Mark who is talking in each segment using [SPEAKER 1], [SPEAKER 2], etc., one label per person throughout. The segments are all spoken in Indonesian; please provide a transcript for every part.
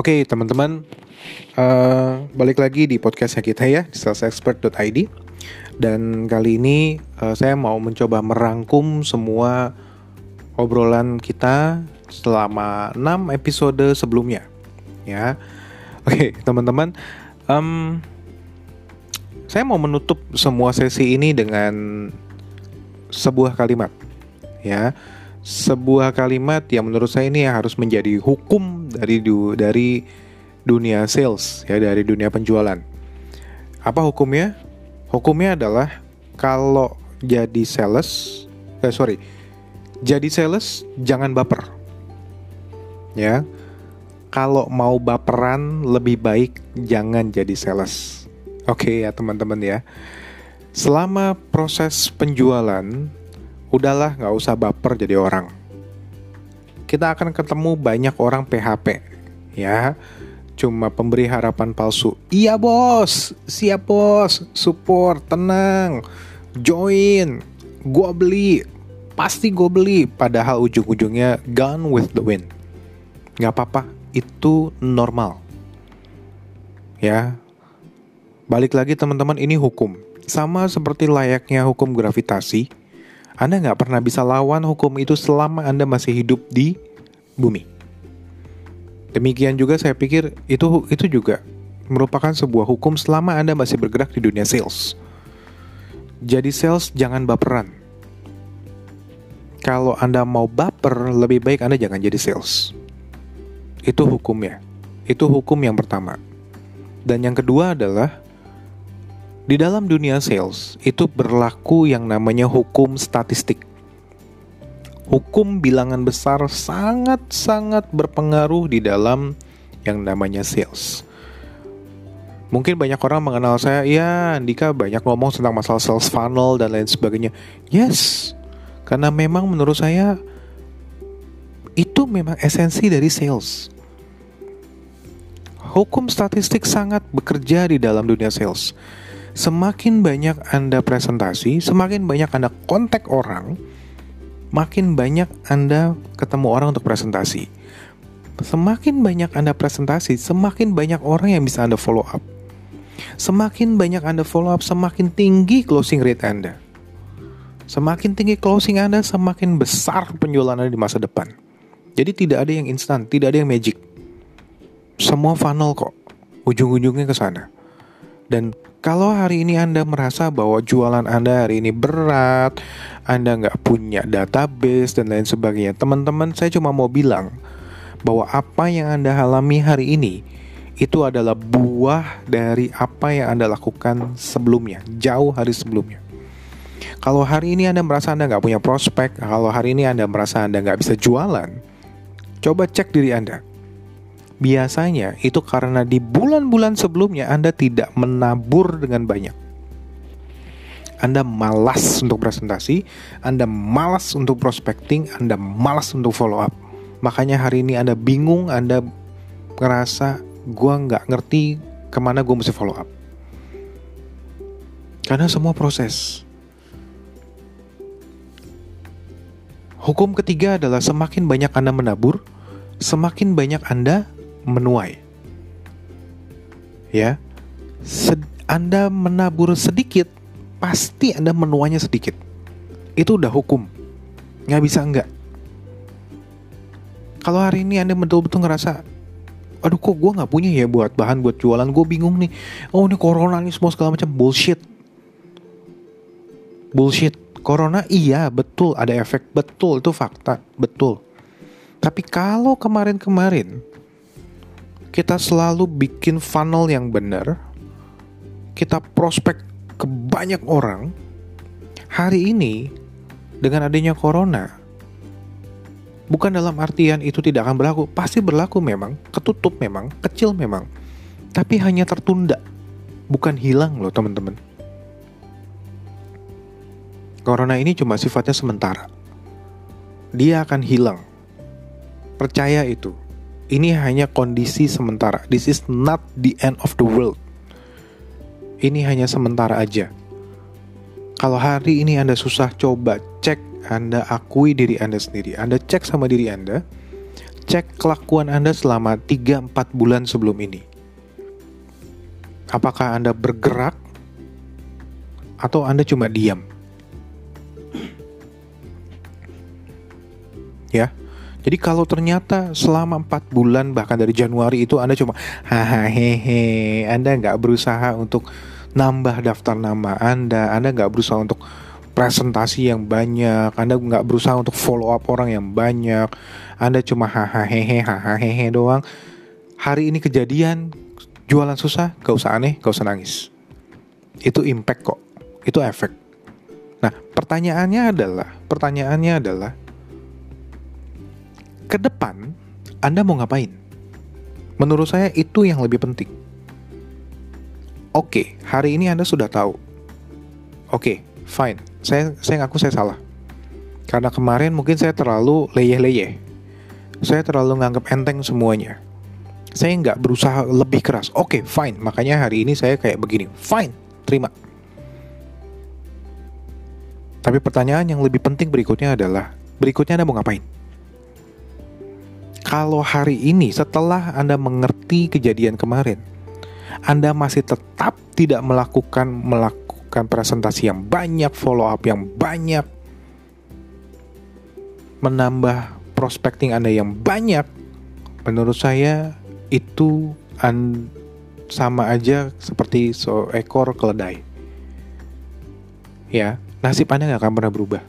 [SPEAKER 1] Oke teman-teman, uh, balik lagi di podcastnya kita ya salesexpert.id dan kali ini uh, saya mau mencoba merangkum semua obrolan kita selama 6 episode sebelumnya ya. Oke teman-teman, um, saya mau menutup semua sesi ini dengan sebuah kalimat ya sebuah kalimat yang menurut saya ini harus menjadi hukum dari du, dari dunia sales ya dari dunia penjualan. Apa hukumnya? Hukumnya adalah kalau jadi sales, eh sorry, jadi sales jangan baper. Ya, kalau mau baperan lebih baik jangan jadi sales. Oke ya teman-teman ya. Selama proses penjualan udahlah nggak usah baper jadi orang. Kita akan ketemu banyak orang PHP, ya. Cuma pemberi harapan palsu. Iya bos, siap bos, support, tenang, join, gua beli, pasti gue beli. Padahal ujung-ujungnya gone with the wind. Nggak apa-apa, itu normal. Ya, balik lagi teman-teman ini hukum. Sama seperti layaknya hukum gravitasi, anda nggak pernah bisa lawan hukum itu selama Anda masih hidup di bumi. Demikian juga saya pikir itu itu juga merupakan sebuah hukum selama Anda masih bergerak di dunia sales. Jadi sales jangan baperan. Kalau Anda mau baper, lebih baik Anda jangan jadi sales. Itu hukumnya. Itu hukum yang pertama. Dan yang kedua adalah di dalam dunia sales itu berlaku yang namanya hukum statistik. Hukum bilangan besar sangat-sangat berpengaruh di dalam yang namanya sales. Mungkin banyak orang mengenal saya, ya Andika banyak ngomong tentang masalah sales funnel dan lain sebagainya. Yes, karena memang menurut saya itu memang esensi dari sales. Hukum statistik sangat bekerja di dalam dunia sales semakin banyak Anda presentasi, semakin banyak Anda kontak orang, makin banyak Anda ketemu orang untuk presentasi. Semakin banyak Anda presentasi, semakin banyak orang yang bisa Anda follow up. Semakin banyak Anda follow up, semakin tinggi closing rate Anda. Semakin tinggi closing Anda, semakin besar penjualan Anda di masa depan. Jadi tidak ada yang instan, tidak ada yang magic. Semua funnel kok. Ujung-ujungnya ke sana. Dan kalau hari ini Anda merasa bahwa jualan Anda hari ini berat, Anda nggak punya database dan lain sebagainya, teman-teman saya cuma mau bilang bahwa apa yang Anda alami hari ini itu adalah buah dari apa yang Anda lakukan sebelumnya, jauh hari sebelumnya. Kalau hari ini Anda merasa Anda nggak punya prospek, kalau hari ini Anda merasa Anda nggak bisa jualan, coba cek diri Anda biasanya itu karena di bulan-bulan sebelumnya Anda tidak menabur dengan banyak. Anda malas untuk presentasi, Anda malas untuk prospecting, Anda malas untuk follow up. Makanya hari ini Anda bingung, Anda ngerasa gue nggak ngerti ke mana gue mesti follow up. Karena semua proses. Hukum ketiga adalah semakin banyak Anda menabur, semakin banyak Anda menuai. Ya, Sed Anda menabur sedikit, pasti Anda menuainya sedikit. Itu udah hukum, nggak bisa enggak. Kalau hari ini Anda betul-betul ngerasa, aduh kok gue nggak punya ya buat bahan buat jualan, gue bingung nih. Oh ini corona nih semua segala macam bullshit. Bullshit. Corona iya betul ada efek betul itu fakta betul. Tapi kalau kemarin-kemarin kita selalu bikin funnel yang benar, kita prospek ke banyak orang. Hari ini dengan adanya corona, bukan dalam artian itu tidak akan berlaku, pasti berlaku memang, ketutup memang, kecil memang, tapi hanya tertunda, bukan hilang loh teman-teman. Corona ini cuma sifatnya sementara. Dia akan hilang. Percaya itu ini hanya kondisi sementara. This is not the end of the world. Ini hanya sementara aja. Kalau hari ini Anda susah, coba cek Anda akui diri Anda sendiri. Anda cek sama diri Anda. cek kelakuan Anda selama 3-4 bulan sebelum ini. Apakah Anda bergerak atau Anda cuma diam? Ya. Jadi kalau ternyata selama 4 bulan bahkan dari Januari itu Anda cuma hahaha Anda nggak berusaha untuk nambah daftar nama Anda, Anda nggak berusaha untuk presentasi yang banyak, Anda nggak berusaha untuk follow up orang yang banyak, Anda cuma hahaha hahaha doang. Hari ini kejadian jualan susah, gak usah aneh, gak usah nangis. Itu impact kok, itu efek. Nah, pertanyaannya adalah, pertanyaannya adalah, ke depan Anda mau ngapain? Menurut saya itu yang lebih penting. Oke, hari ini Anda sudah tahu. Oke, fine. Saya saya ngaku saya salah. Karena kemarin mungkin saya terlalu leyeh-leyeh. Saya terlalu nganggap enteng semuanya. Saya nggak berusaha lebih keras. Oke, fine. Makanya hari ini saya kayak begini. Fine, terima. Tapi pertanyaan yang lebih penting berikutnya adalah, berikutnya Anda mau ngapain? Kalau hari ini setelah Anda mengerti kejadian kemarin, Anda masih tetap tidak melakukan melakukan presentasi yang banyak, follow up yang banyak, menambah prospecting Anda yang banyak, menurut saya itu sama aja seperti seekor keledai. Ya, nasib Anda nggak akan pernah berubah.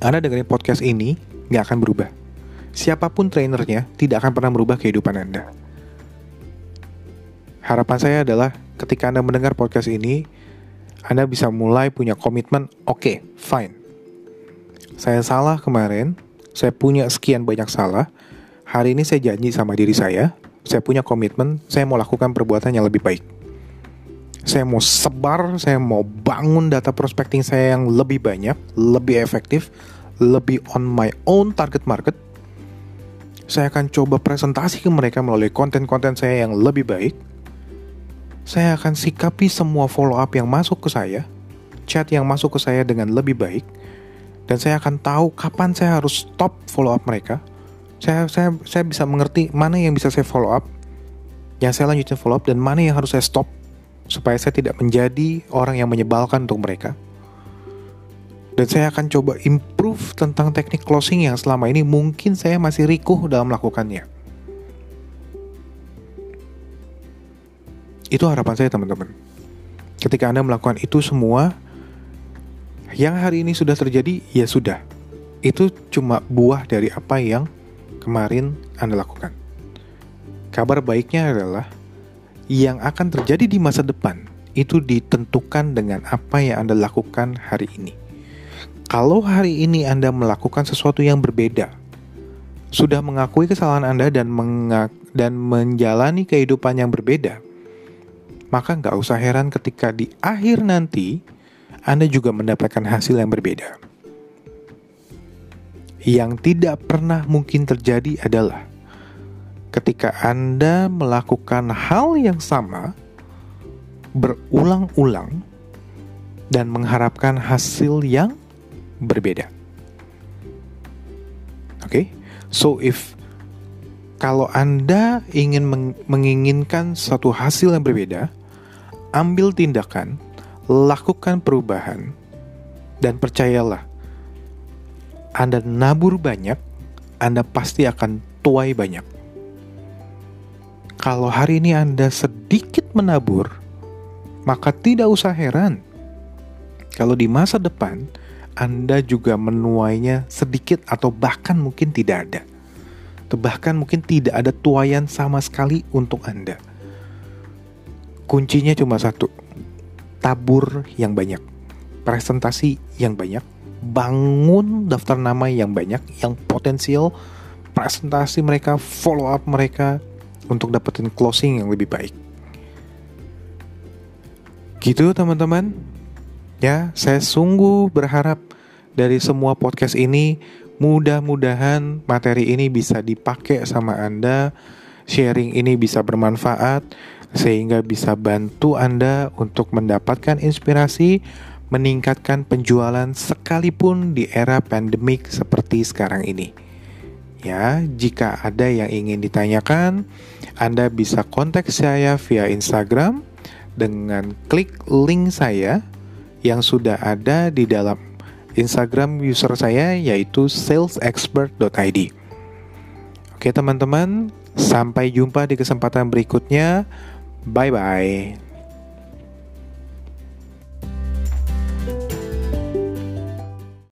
[SPEAKER 1] Anda dengerin podcast ini nggak akan berubah siapa pun trainernya tidak akan pernah merubah kehidupan Anda. Harapan saya adalah ketika Anda mendengar podcast ini, Anda bisa mulai punya komitmen, oke, okay, fine. Saya salah kemarin, saya punya sekian banyak salah, hari ini saya janji sama diri saya, saya punya komitmen, saya mau lakukan perbuatan yang lebih baik. Saya mau sebar, saya mau bangun data prospecting saya yang lebih banyak, lebih efektif, lebih on my own target market, saya akan coba presentasi ke mereka melalui konten-konten saya yang lebih baik. Saya akan sikapi semua follow up yang masuk ke saya, chat yang masuk ke saya dengan lebih baik, dan saya akan tahu kapan saya harus stop follow up mereka. Saya saya saya bisa mengerti mana yang bisa saya follow up, yang saya lanjutin follow up dan mana yang harus saya stop supaya saya tidak menjadi orang yang menyebalkan untuk mereka dan saya akan coba improve tentang teknik closing yang selama ini mungkin saya masih rikuh dalam melakukannya. Itu harapan saya teman-teman. Ketika Anda melakukan itu semua, yang hari ini sudah terjadi, ya sudah. Itu cuma buah dari apa yang kemarin Anda lakukan. Kabar baiknya adalah, yang akan terjadi di masa depan itu ditentukan dengan apa yang Anda lakukan hari ini. Kalau hari ini Anda melakukan sesuatu yang berbeda, sudah mengakui kesalahan Anda dan mengak dan menjalani kehidupan yang berbeda, maka nggak usah heran ketika di akhir nanti Anda juga mendapatkan hasil yang berbeda. Yang tidak pernah mungkin terjadi adalah ketika Anda melakukan hal yang sama berulang-ulang dan mengharapkan hasil yang berbeda. Oke, okay? so if kalau Anda ingin meng menginginkan satu hasil yang berbeda, ambil tindakan, lakukan perubahan, dan percayalah, Anda nabur banyak, Anda pasti akan tuai banyak. Kalau hari ini Anda sedikit menabur, maka tidak usah heran kalau di masa depan anda juga menuainya sedikit atau bahkan mungkin tidak ada. Atau bahkan mungkin tidak ada tuayan sama sekali untuk Anda. Kuncinya cuma satu. Tabur yang banyak. Presentasi yang banyak. Bangun daftar nama yang banyak, yang potensial. Presentasi mereka, follow up mereka untuk dapetin closing yang lebih baik. Gitu teman-teman. Ya, saya sungguh berharap dari semua podcast ini mudah-mudahan materi ini bisa dipakai sama Anda, sharing ini bisa bermanfaat sehingga bisa bantu Anda untuk mendapatkan inspirasi, meningkatkan penjualan sekalipun di era pandemik seperti sekarang ini. Ya, jika ada yang ingin ditanyakan, Anda bisa kontak saya via Instagram dengan klik link saya yang sudah ada di dalam Instagram user saya yaitu salesexpert.id. Oke teman-teman, sampai jumpa di kesempatan berikutnya. Bye bye.